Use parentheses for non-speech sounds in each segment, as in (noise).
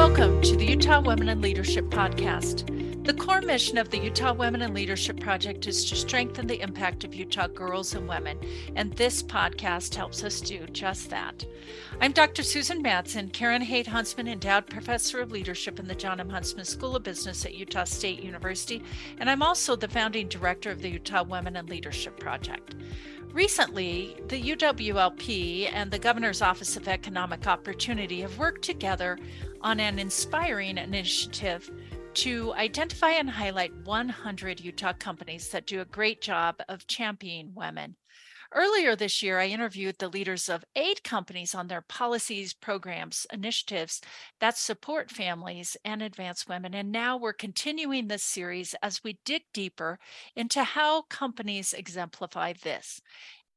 Welcome to the Utah Women in Leadership Podcast. The core mission of the Utah Women in Leadership Project is to strengthen the impact of Utah girls and women, and this podcast helps us do just that. I'm Dr. Susan Madsen, Karen Haight Huntsman Endowed Professor of Leadership in the John M. Huntsman School of Business at Utah State University, and I'm also the founding director of the Utah Women in Leadership Project. Recently, the UWLP and the Governor's Office of Economic Opportunity have worked together on an inspiring initiative to identify and highlight 100 Utah companies that do a great job of championing women. Earlier this year, I interviewed the leaders of eight companies on their policies, programs, initiatives that support families and advance women. And now we're continuing this series as we dig deeper into how companies exemplify this.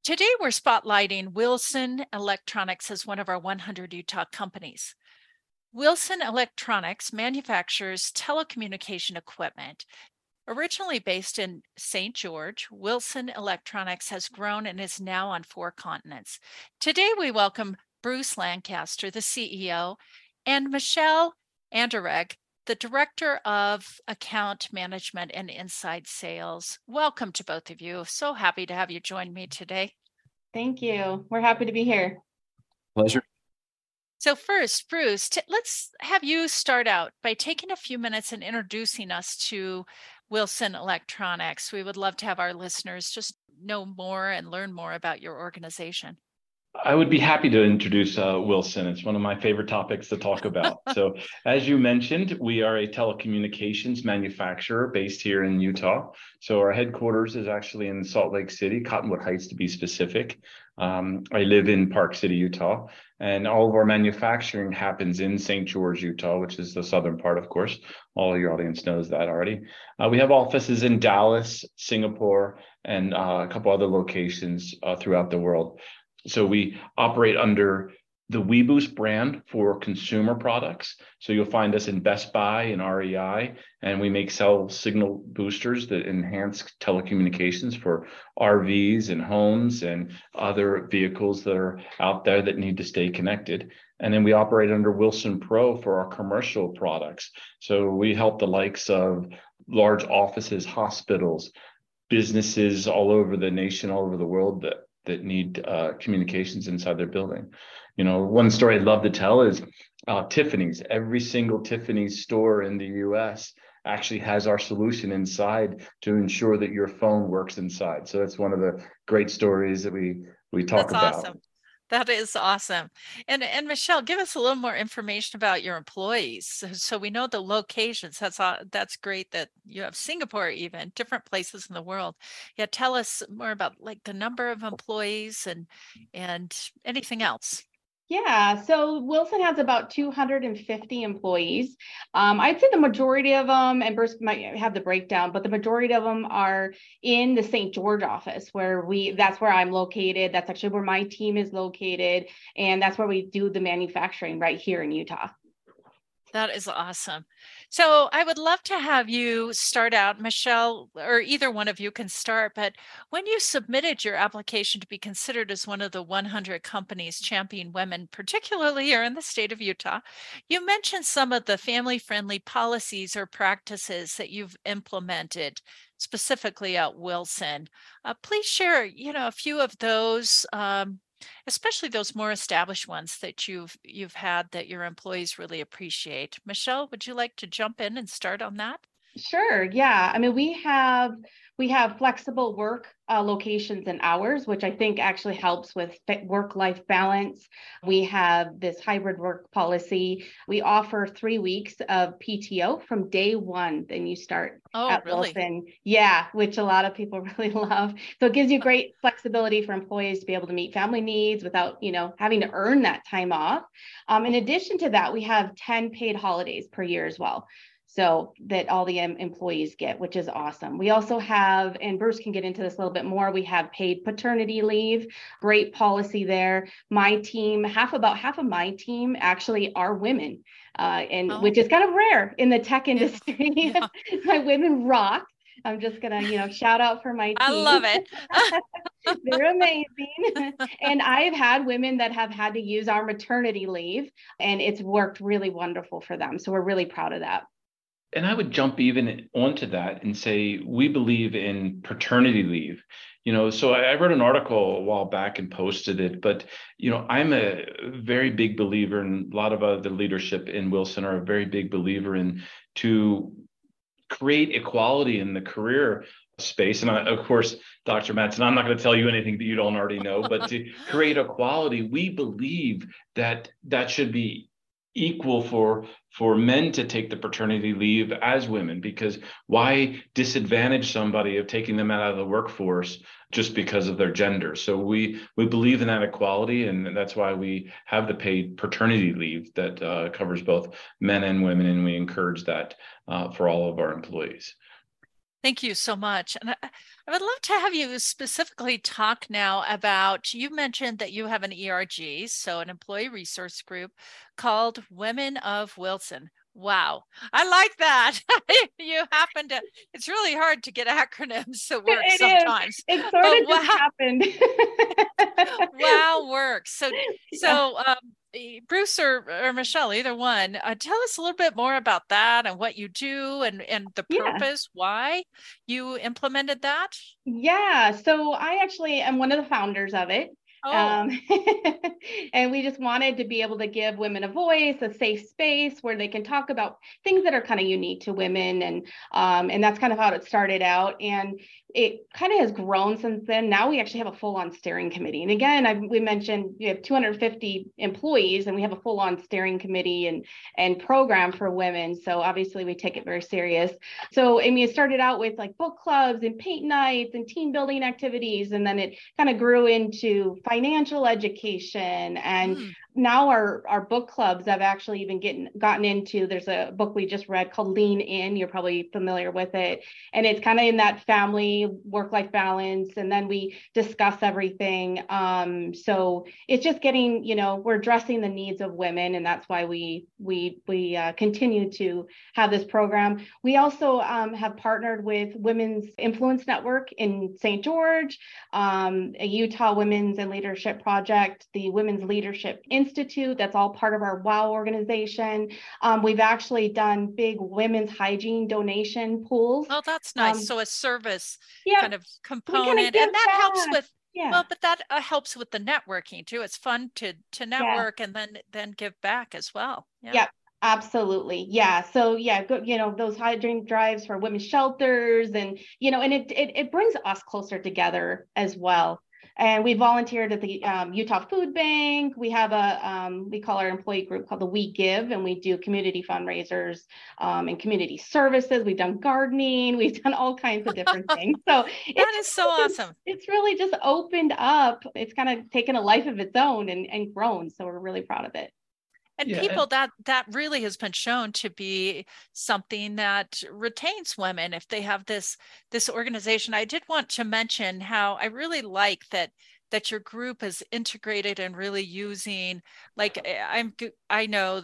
Today, we're spotlighting Wilson Electronics as one of our 100 Utah companies. Wilson Electronics manufactures telecommunication equipment Originally based in St. George, Wilson Electronics has grown and is now on four continents. Today, we welcome Bruce Lancaster, the CEO, and Michelle Anderegg, the Director of Account Management and Inside Sales. Welcome to both of you. So happy to have you join me today. Thank you. We're happy to be here. Pleasure. So, first, Bruce, t- let's have you start out by taking a few minutes and introducing us to Wilson Electronics. We would love to have our listeners just know more and learn more about your organization. I would be happy to introduce uh, Wilson. It's one of my favorite topics to talk about. (laughs) so, as you mentioned, we are a telecommunications manufacturer based here in Utah. So, our headquarters is actually in Salt Lake City, Cottonwood Heights to be specific. Um, I live in Park City, Utah, and all of our manufacturing happens in St. George, Utah, which is the southern part, of course. All your audience knows that already. Uh, we have offices in Dallas, Singapore, and uh, a couple other locations uh, throughout the world. So we operate under the WeBoost brand for consumer products. So you'll find us in Best Buy and REI, and we make cell signal boosters that enhance telecommunications for RVs and homes and other vehicles that are out there that need to stay connected. And then we operate under Wilson Pro for our commercial products. So we help the likes of large offices, hospitals, businesses all over the nation, all over the world that that need uh, communications inside their building. You know, one story I'd love to tell is uh, Tiffany's. Every single Tiffany's store in the U.S. actually has our solution inside to ensure that your phone works inside. So that's one of the great stories that we we talk that's about. Awesome. That is awesome. And and Michelle, give us a little more information about your employees. So, we know the locations. That's that's great that you have Singapore even different places in the world. Yeah, tell us more about like the number of employees and and anything else. Yeah, so Wilson has about 250 employees. Um, I'd say the majority of them, and Bruce might have the breakdown, but the majority of them are in the St. George office, where we that's where I'm located. That's actually where my team is located, and that's where we do the manufacturing right here in Utah. That is awesome. So I would love to have you start out, Michelle, or either one of you can start. But when you submitted your application to be considered as one of the 100 companies championing women, particularly here in the state of Utah, you mentioned some of the family friendly policies or practices that you've implemented specifically at Wilson. Uh, please share, you know, a few of those um, especially those more established ones that you've you've had that your employees really appreciate. Michelle, would you like to jump in and start on that? Sure. Yeah. I mean, we have we have flexible work uh, locations and hours, which I think actually helps with work life balance. We have this hybrid work policy. We offer three weeks of PTO from day one. Then you start oh, at really? Wilson. Yeah, which a lot of people (laughs) really love. So it gives you great flexibility for employees to be able to meet family needs without, you know, having to earn that time off. Um, in addition to that, we have 10 paid holidays per year as well so that all the employees get, which is awesome. We also have, and Bruce can get into this a little bit more, we have paid paternity leave, great policy there. My team, half about half of my team actually are women, uh, and oh. which is kind of rare in the tech industry. (laughs) Yeah. (laughs) my women rock. I'm just gonna, you know, shout out for my team. I love it. (laughs) They're amazing. and I've had women that have had to use our maternity leave, and it's worked really wonderful for them. So we're really proud of that. And I would jump even onto that and say we believe in paternity leave. You know, so I, wrote an article a while back and posted it, but you know, I'm a very big believer, and a lot of the leadership in Wilson are a very big believer in to create equality in the career space. And I, of course, Dr. Madsen, I'm not going to tell you anything that you don't already know, but to (laughs) create equality, we believe that that should be equal for for men to take the paternity leave as women because why disadvantage somebody of taking them out of the workforce just because of their gender? So we we believe in that equality and that's why we have the paid paternity leave that uh, covers both men and women and we encourage that uh, for all of our employees Thank you so much. And I, I, would love to have you specifically talk now about you mentioned that you have an ERG, so an employee resource group called Women of Wilson. Wow, I like that. (laughs) you happen to, it's really hard to get (laughs) acronyms to work it sometimes. Is. It sort but of just wow. happened. (laughs) wow works. So, so, um, Bruce or, or Michelle, either one, uh, tell us a little bit more about that and what you do and, and the purpose, yeah. why you implemented that. Yeah, so I actually am one of the founders of it. Oh. Um, (laughs) and we just wanted to be able to give women a voice, a safe space where they can talk about things that are kind of unique to women, and um, and that's kind of how it started out. And it kind of has grown since then. Now we actually have a full-on steering committee. And again, I, we mentioned we have 250 employees, and we have a full-on steering committee and and program for women. So obviously we take it very serious. So I mean, it started out with like book clubs and paint nights and team building activities, and then it kind of grew into financial education and mm now our our book clubs i've actually even getting gotten into there's a book we just read called lean in you're probably familiar with it. And it's kind of in that family work life balance and then we discuss everything. Um, so it's just getting you know we're addressing the needs of women and that's why we we we uh, continue to have this program. We also um, have partnered with women's influence network in st george um, a utah women's and leadership project the women's leadership in Institute. That's all part of our WOW organization. Um, we've actually done big women's hygiene donation pools. Oh, that's nice. Um, so a service yeah, kind of component, and that back. helps with yeah. Well, but that uh, helps with the networking too. It's fun to to network yeah. and then then give back as well. Yeah. Yep. Absolutely. Yeah. So yeah, go, you know, those hygiene drives for women's shelters and you know, and it, it it brings us closer together as well. And we volunteered at the um, Utah Food Bank. We have a, um, we call our employee group called the We Give, and we do community fundraisers um, and community services. We've done gardening. We've done all kinds of different (laughs) things. So that is so awesome. It's really just opened up. It's kind of taken a life of its own and, and grown. So we're really proud of it and yeah. people that that really has been shown to be something that retains women if they have this this organization i did want to mention how i really like that that your group is integrated and really using like eh, i'm i know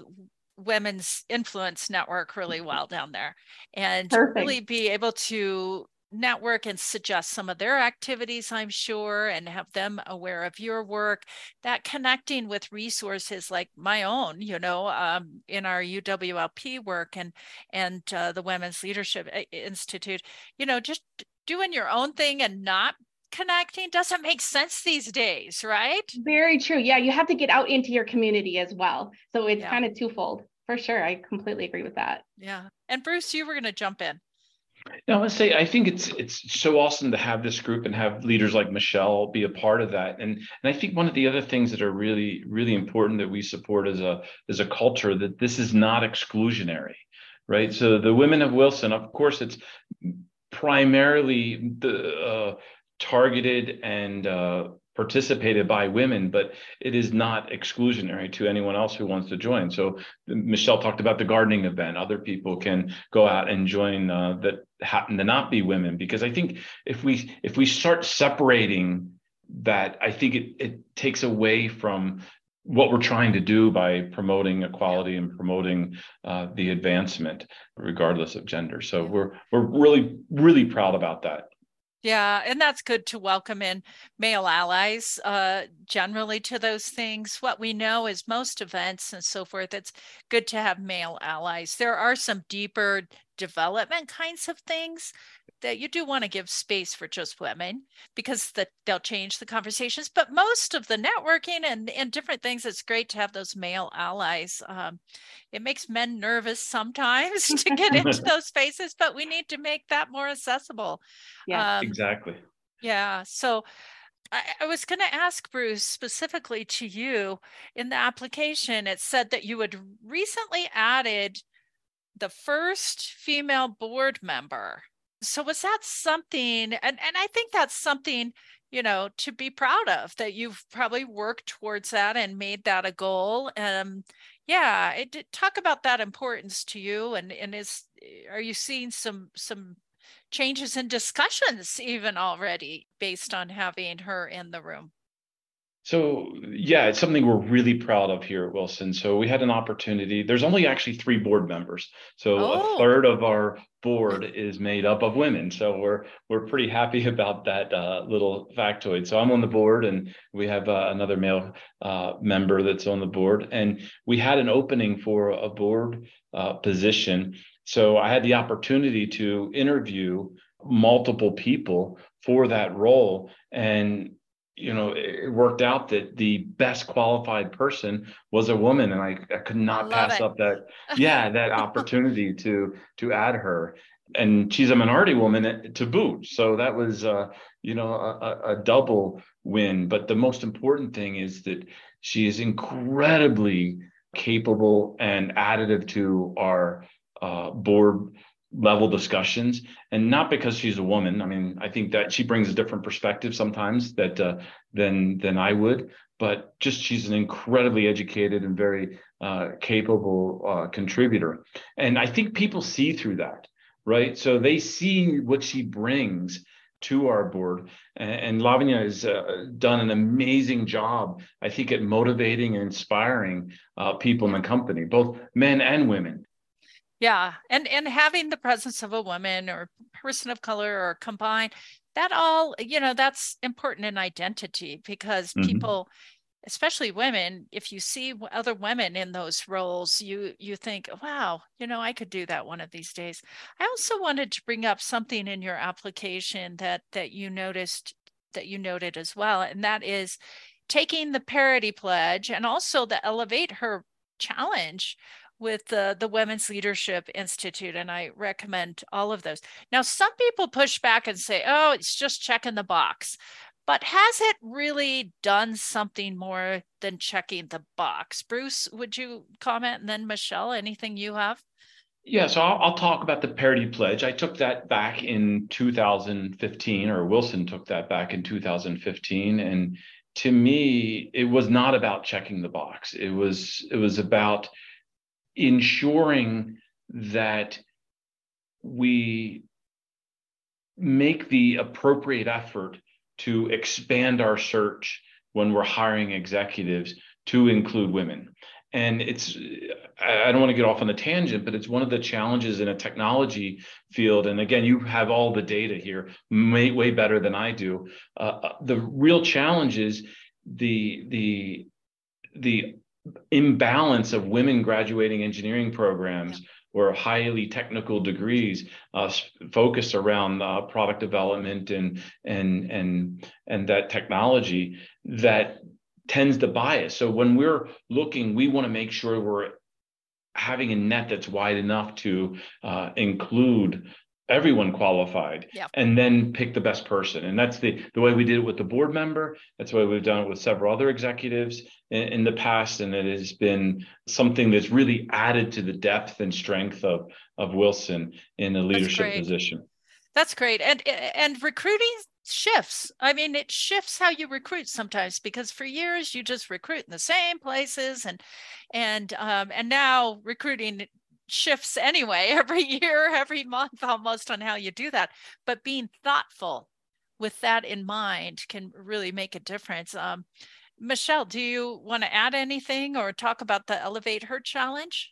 women's influence network really well down there and Perfect. really be able to network and suggest some of their activities, I'm sure, and have them aware of your work. That connecting with resources like my own, you know, um, in our UWLP work and and uh, the Women's Leadership uh, Institute, you know, just doing your own thing and not connecting doesn't make sense these days, right? Very true. Yeah, you have to get out into your community as well. So it's yeah. kind of twofold. For sure. I completely agree with that. Yeah. And Bruce, you were going to jump in. No, I to say I think it's it's so awesome to have this group and have leaders like Michelle be a part of that. And and I think one of the other things that are really really important that we support as a as a culture that this is not exclusionary, right? So the women of Wilson, of course, it's primarily the uh, targeted and uh, participated by women, but it is not exclusionary to anyone else who wants to join. So Michelle talked about the gardening event. Other people can go out and join uh, that happen to not be women, because I think if we if we start separating that, I think it it takes away from what we're trying to do by promoting equality and promoting uh, the advancement regardless of gender so we're we're really really proud about that yeah, and that's good to welcome in male allies uh, generally to those things. What we know is most events and so forth, it's good to have male allies. There are some deeper development kinds of things that you do want to give space for just women because that they'll change the conversations. But most of the networking and, and different things, it's great to have those male allies. Um, it makes men nervous sometimes (laughs) to get into (laughs) those spaces, but we need to make that more accessible. Yeah, um, exactly. Yeah. So I, I was going to ask Bruce specifically to you in the application, it said that you had recently added the first female board member. So was that something and and i think that's something you know to be proud of that you've probably worked towards that and made that a goal um yeah it talk about that importance to you and and is are you seeing some some changes in discussions even already based on having her in the room so yeah, it's something we're really proud of here at Wilson. So we had an opportunity. There's only actually three board members. So oh. a third of our board is made up of women. So we're we're pretty happy (laughs) about that uh, little factoid. So I'm on the board, and we have uh, another male uh, member that's on the board, and we had an opening for a board uh, position. So I had the opportunity to interview multiple people for that role, and you know, it worked out that the best qualified person was a woman, and I, I could not pass it. up that, (laughs) yeah, that opportunity to to add her. And she's a minority woman to boot, so that was, uh, you know, a, a double win. But the most important thing is that she is incredibly capable and additive to our uh, board level discussions and not because she's a woman. I mean i think that she brings a different perspective sometimes that uh, than than i would but just she's an incredibly educated and very uh, capable uh, contributor. And i think people see through that right? So they see what she brings to our board and, lavanya has uh, done an amazing job i think at motivating and inspiring uh, people in the company both men and women yeah and and having the presence of a woman or person of color or combined that all you know that's important in identity because mm-hmm. people especially women if you see other women in those roles you you think wow you know i could do that one of these days i also wanted to bring up something in your application that that you noticed that you noted as well and that is taking the parity pledge and also the elevate her challenge with the, the Women's Leadership Institute, and I recommend all of those. Now, some people push back and say, oh, it's just checking the box. But has it really done something more than checking the box? Bruce, would you comment? And then Michelle, anything you have? Yeah, so I'll, I'll, talk about the parity pledge. I took that back in 2015, or Wilson took that back in 2015, and to me, it was not about checking the box. It was it was about ensuring that we make the appropriate effort to expand our search when we're hiring executives to include women. And it's, I don't want to get off on a tangent, but it's one of the challenges in a technology field. And again, you have all the data here, way, way better than I do. Uh, uh the real challenge is the, the, the imbalance of women graduating engineering programs or highly technical degrees uh, focused around uh, product development and and and and that technology that tends to bias. So when we're looking, we want to make sure we're having a net that's wide enough to uh, include everyone qualified yep. and then pick the best person. And that's the the way we did it with the board member. That's the way we've done it with several other executives in, in, the past. And it has been something that's really added to the depth and strength of of wilson in a leadership position. That's great. And and recruiting shifts. I mean it shifts how you recruit sometimes because for years you just recruit in the same places and and um, and now recruiting shifts anyway (laughs) every year, every month almost on how you do that. But being thoughtful with that in mind can really make a difference. Um, Michelle, do you want to add anything or talk about the Elevate Her Challenge?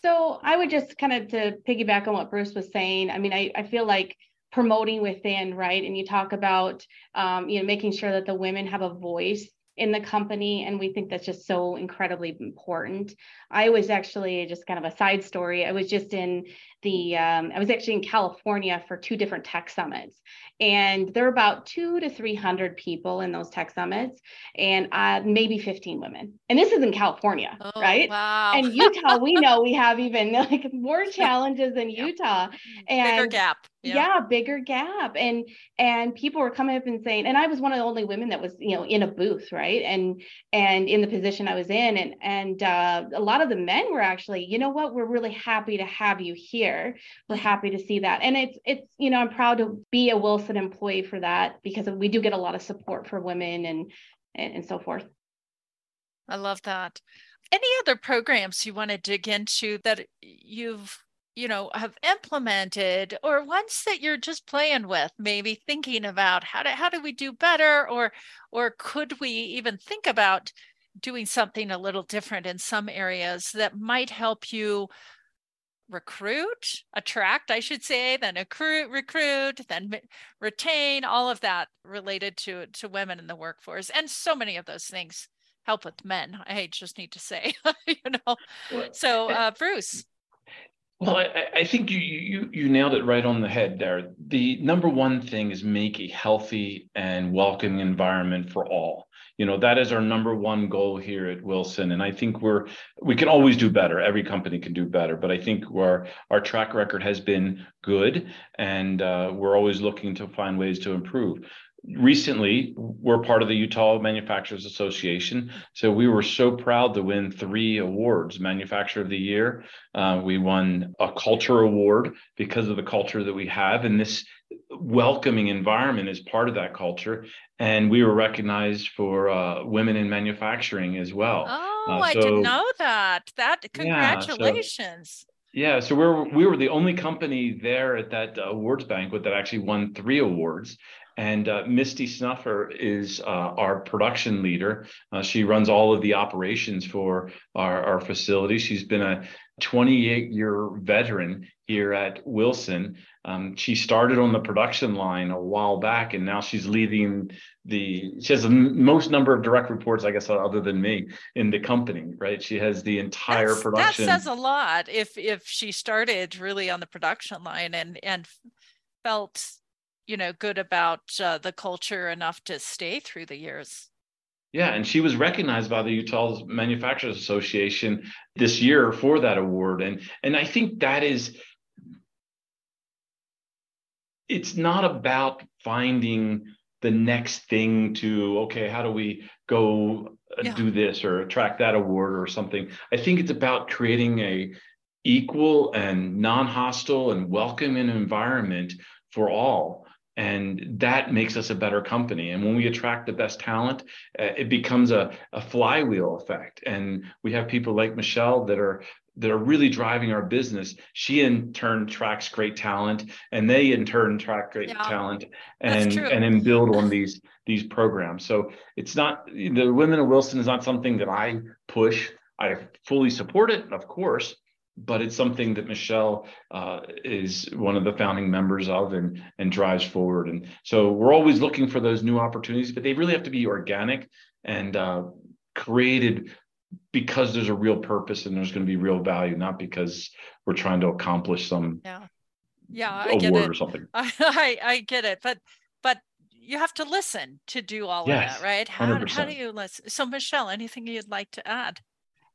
So I would just kind of to piggyback on what Bruce was saying. I mean, I, I feel like promoting within, right? And you talk about, um, you know, making sure that the women have a voice in the company and we think that's just so incredibly important. I was actually just kind of a side story. I was just in the um, i was actually in california for two different tech summits and there are about two to 300 people in those tech summits and uh, maybe 15 women and this is in california oh, right wow. and utah we (laughs) know we have even like more challenges in utah and bigger gap yeah. yeah. bigger gap and and people were coming up and saying and i was one of the only women that was you know in a booth right and and in the position i was in and and uh, a lot of the men were actually you know what we're really happy to have you here we're happy to see that. And it's it's you know i'm proud to be a wilson employee for that because we do get a lot of support for women and and, and so forth. I love that. Any other programs you want to dig into that you've you know have implemented or ones that you're just playing with maybe thinking about how do how do we do better or or could we even think about doing something a little different in some areas that might help you recruit attract i should say then recruit recruit then retain all of that related to to women in the workforce and so many of those things help with men i just need to say (laughs) you know so uh, bruce well, I, I, think you, you you nailed it right on the head there. The number one thing is make a healthy and welcoming environment for all. You know, that is our number one goal here at Wilson. And I think we're we can always do better. Every company can do better, but I think our our track record has been good, and uh, we're always looking to find ways to improve. Recently we're part of the utah manufacturers association. So we were so proud to win three awards manufacturer of the year. Uh, we won a culture award because of the culture that we have. And this welcoming environment is part of that culture and we were recognized for uh, women in manufacturing as well oh uh, so, i didn't know that that congratulations yeah, so, yeah, so we're we were the only company there at that awards banquet that actually won three awards, and uh, Misty Snuffer is uh, our production leader. Uh, she runs all of the operations for our, our facility. She's been a 28 year veteran here at Wilson. Um, she started on the production line a while back, and now she's leading the. She has the most number of direct reports, I guess, other than me in the company. Right? She has the entire That's, production. That says a lot. If if she started really on the production line and and felt you know good about uh, the culture enough to stay through the years yeah and she was recognized by the utah manufacturers association this year for that award and and i think that is it's not about finding the next thing to okay how do we go uh, yeah. do this or attract that award or something i think it's about creating a equal and non-hostile and welcoming environment for all and that makes us a better company. And when we attract the best talent uh, it becomes a, a flywheel effect. And we have people like michelle that are that are really driving our business. She in turn tracks great talent and they in turn track great yeah, talent and and then build on these these programs. So it's not the women of wilson is not something that i push. I fully support it of course but it's something that Michelle uh, is one of the founding members of and and drives forward. And so we're always looking for those new opportunities, but they really have to be organic and uh, created because there's a real purpose and there's going to be real value, not because we're trying to accomplish some yeah yeah I get it. or something. I, (laughs) I, I get it, but but you have to listen to do all yes, of that, right? How, how do you listen? So Michelle, anything you'd like to add?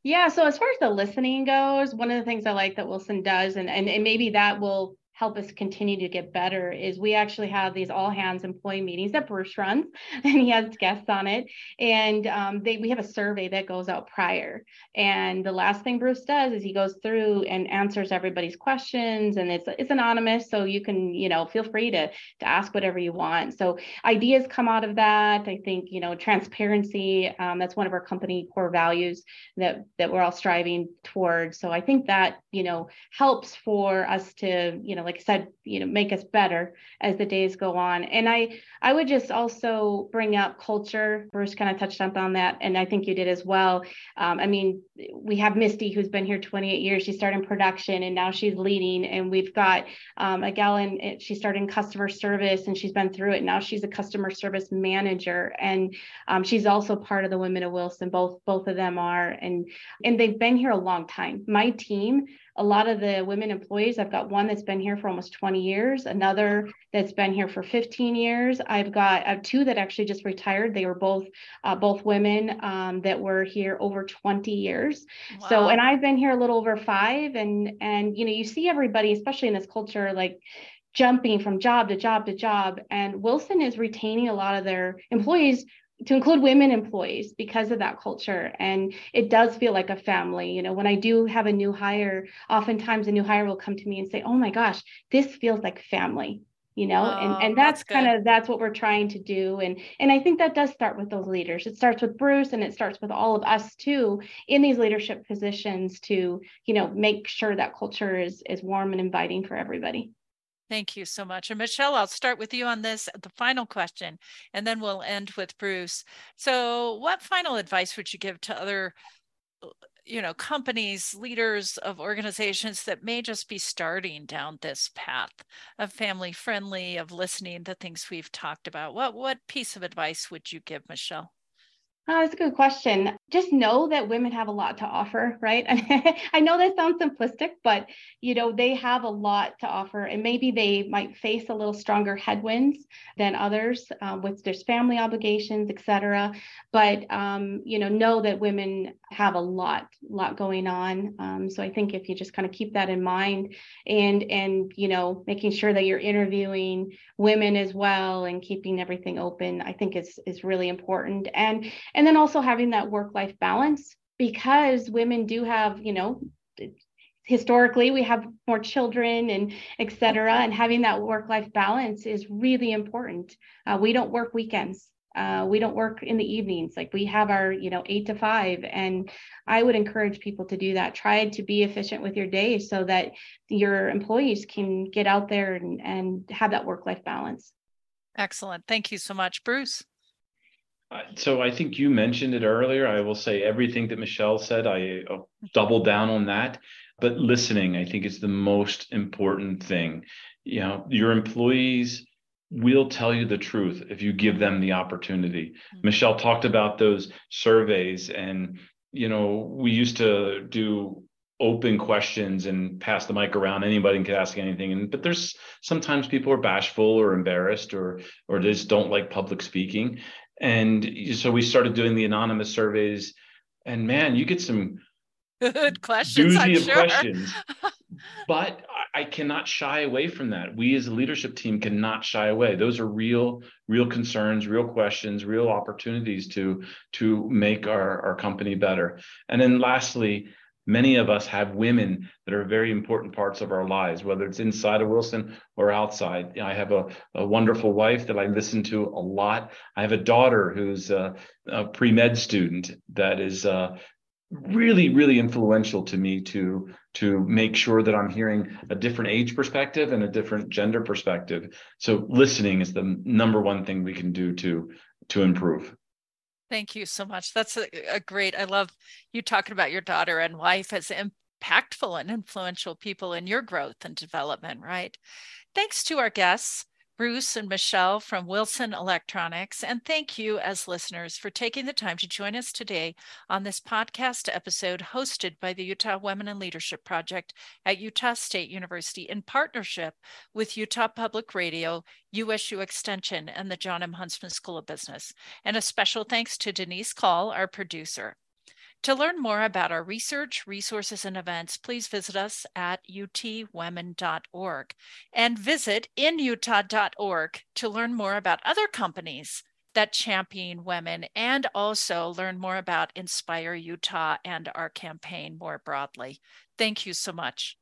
Yeah, so as far as the listening goes, one of the things I like that Wilson does, and, and, and maybe that will help us continue to get better is we actually have these all hands employee meetings that Bruce runs (laughs) and he has guests on it. And um, they, we have a survey that goes out prior. And the last thing Bruce does is he goes through and answers everybody's questions and it's, it's anonymous. So you can, you know, feel free to, to ask whatever you want. So ideas come out of that. I think, you know, transparency, um, that's one of our company core values that, that we're all striving towards. So I think that, you know, helps for us to, you know, know, like I said, you know, make us better as the days go on. And I, I would just also bring up culture. Bruce kind of touched up on that, and I think you did as well. Um, I mean, we have Misty who's been here 28 years. She started in production, and now she's leading. And we've got um, a gal in she started in customer service, and she's been through it. Now she's a customer service manager, and um, she's also part of the Women of Wilson. Both both of them are, and and they've been here a long time. My team a lot of the women employees, I've got one that's been here for almost 20 years, another that's been here for 15 years. I've got have two that actually just retired. They were both uh, both women um, that were here over 20 years. Wow. So, and I've been here a little over five. And and you know, you see everybody, especially in this culture, like jumping from job to job to job. And Wilson is retaining a lot of their employees to include women employees because of that culture. And it does feel like a family you know when i do have a new hire oftentimes a new hire will come to me and say oh my gosh this feels like family you know? Oh, and and that's, that's kind of that's what we're trying to do. And and i think that does start with those leaders. It starts with bruce and it starts with all of us too in these leadership positions to you know make sure that culture is is warm and inviting for everybody Thank you so much. And Michelle, I'll start with you on this, the final question, and then we'll end with Bruce. So, what final advice would you give to other, uh, you know, companies, leaders of organizations that may just be starting down this path of family friendly, of listening to things we've talked about? What what piece of advice would you give, Michelle? Oh, that's a good question. Just know that women have a lot to offer, right? (laughs) I know that sounds simplistic, but you know they have a lot to offer, and maybe they might face a little stronger headwinds than others um, with their family obligations, etc. But um, you know, know that women have a lot, lot going on. Um, so I think if you just kind of keep that in mind, and and you know, making sure that you're interviewing women as well and keeping everything open, I think is is really important. And and then also having that work life balance because women do have you know historically we have more children and et cetera and having that work life balance is really important. Uh, we don't work weekends. Uh, we don't work in the evenings. Like we have our you know eight to five and i would encourage people to do that. Try to be efficient with your day so that your employees can get out there and, and have that work life balance. Excellent. Thank you so much bruce so I think you mentioned it earlier. I will say everything that Michelle said. I uh, double down on that. But listening, I think, is the most important thing. You know, your employees will tell you the truth if you give them the opportunity. Mm-hmm. Michelle talked about those surveys, and you know, we used to do open questions and pass the mic around anybody can ask anything and but there's sometimes people are bashful or embarrassed or or just don't like public speaking and so we started doing the anonymous surveys. And man you get some good questions doozy of sure. questions. (laughs) But i cannot shy away from that. We as a leadership team cannot shy away. Those are real real concerns real questions real opportunities to to make our, our company better. And then lastly Many of us have women that are very important parts of our lives, whether it's inside of Wilson or outside. I have a, a wonderful wife that I listen to a lot. I have a daughter who's a, a pre med student that is uh, really, really influential to me to to make sure that I'm hearing a different age perspective and a different gender perspective. So listening is the number one thing we can do to to improve. Thank you so much. That's a, a, great. I love you talking about your daughter and wife as impactful and influential people in your growth and development, right? Thanks to our guests. Bruce and Michelle from Wilson Electronics. And thank you, as listeners, for taking the time to join us today on this podcast episode hosted by the Utah Women in Leadership Project at Utah State University in partnership with Utah Public Radio, USU Extension, and the John M. Huntsman School of Business. And a special thanks to Denise Call, our producer. To learn more about our research, resources, and events, please visit us at utwomen.org and visit inutah.org to learn more about other companies that champion women and also learn more about Inspire Utah and our campaign more broadly. Thank you so much.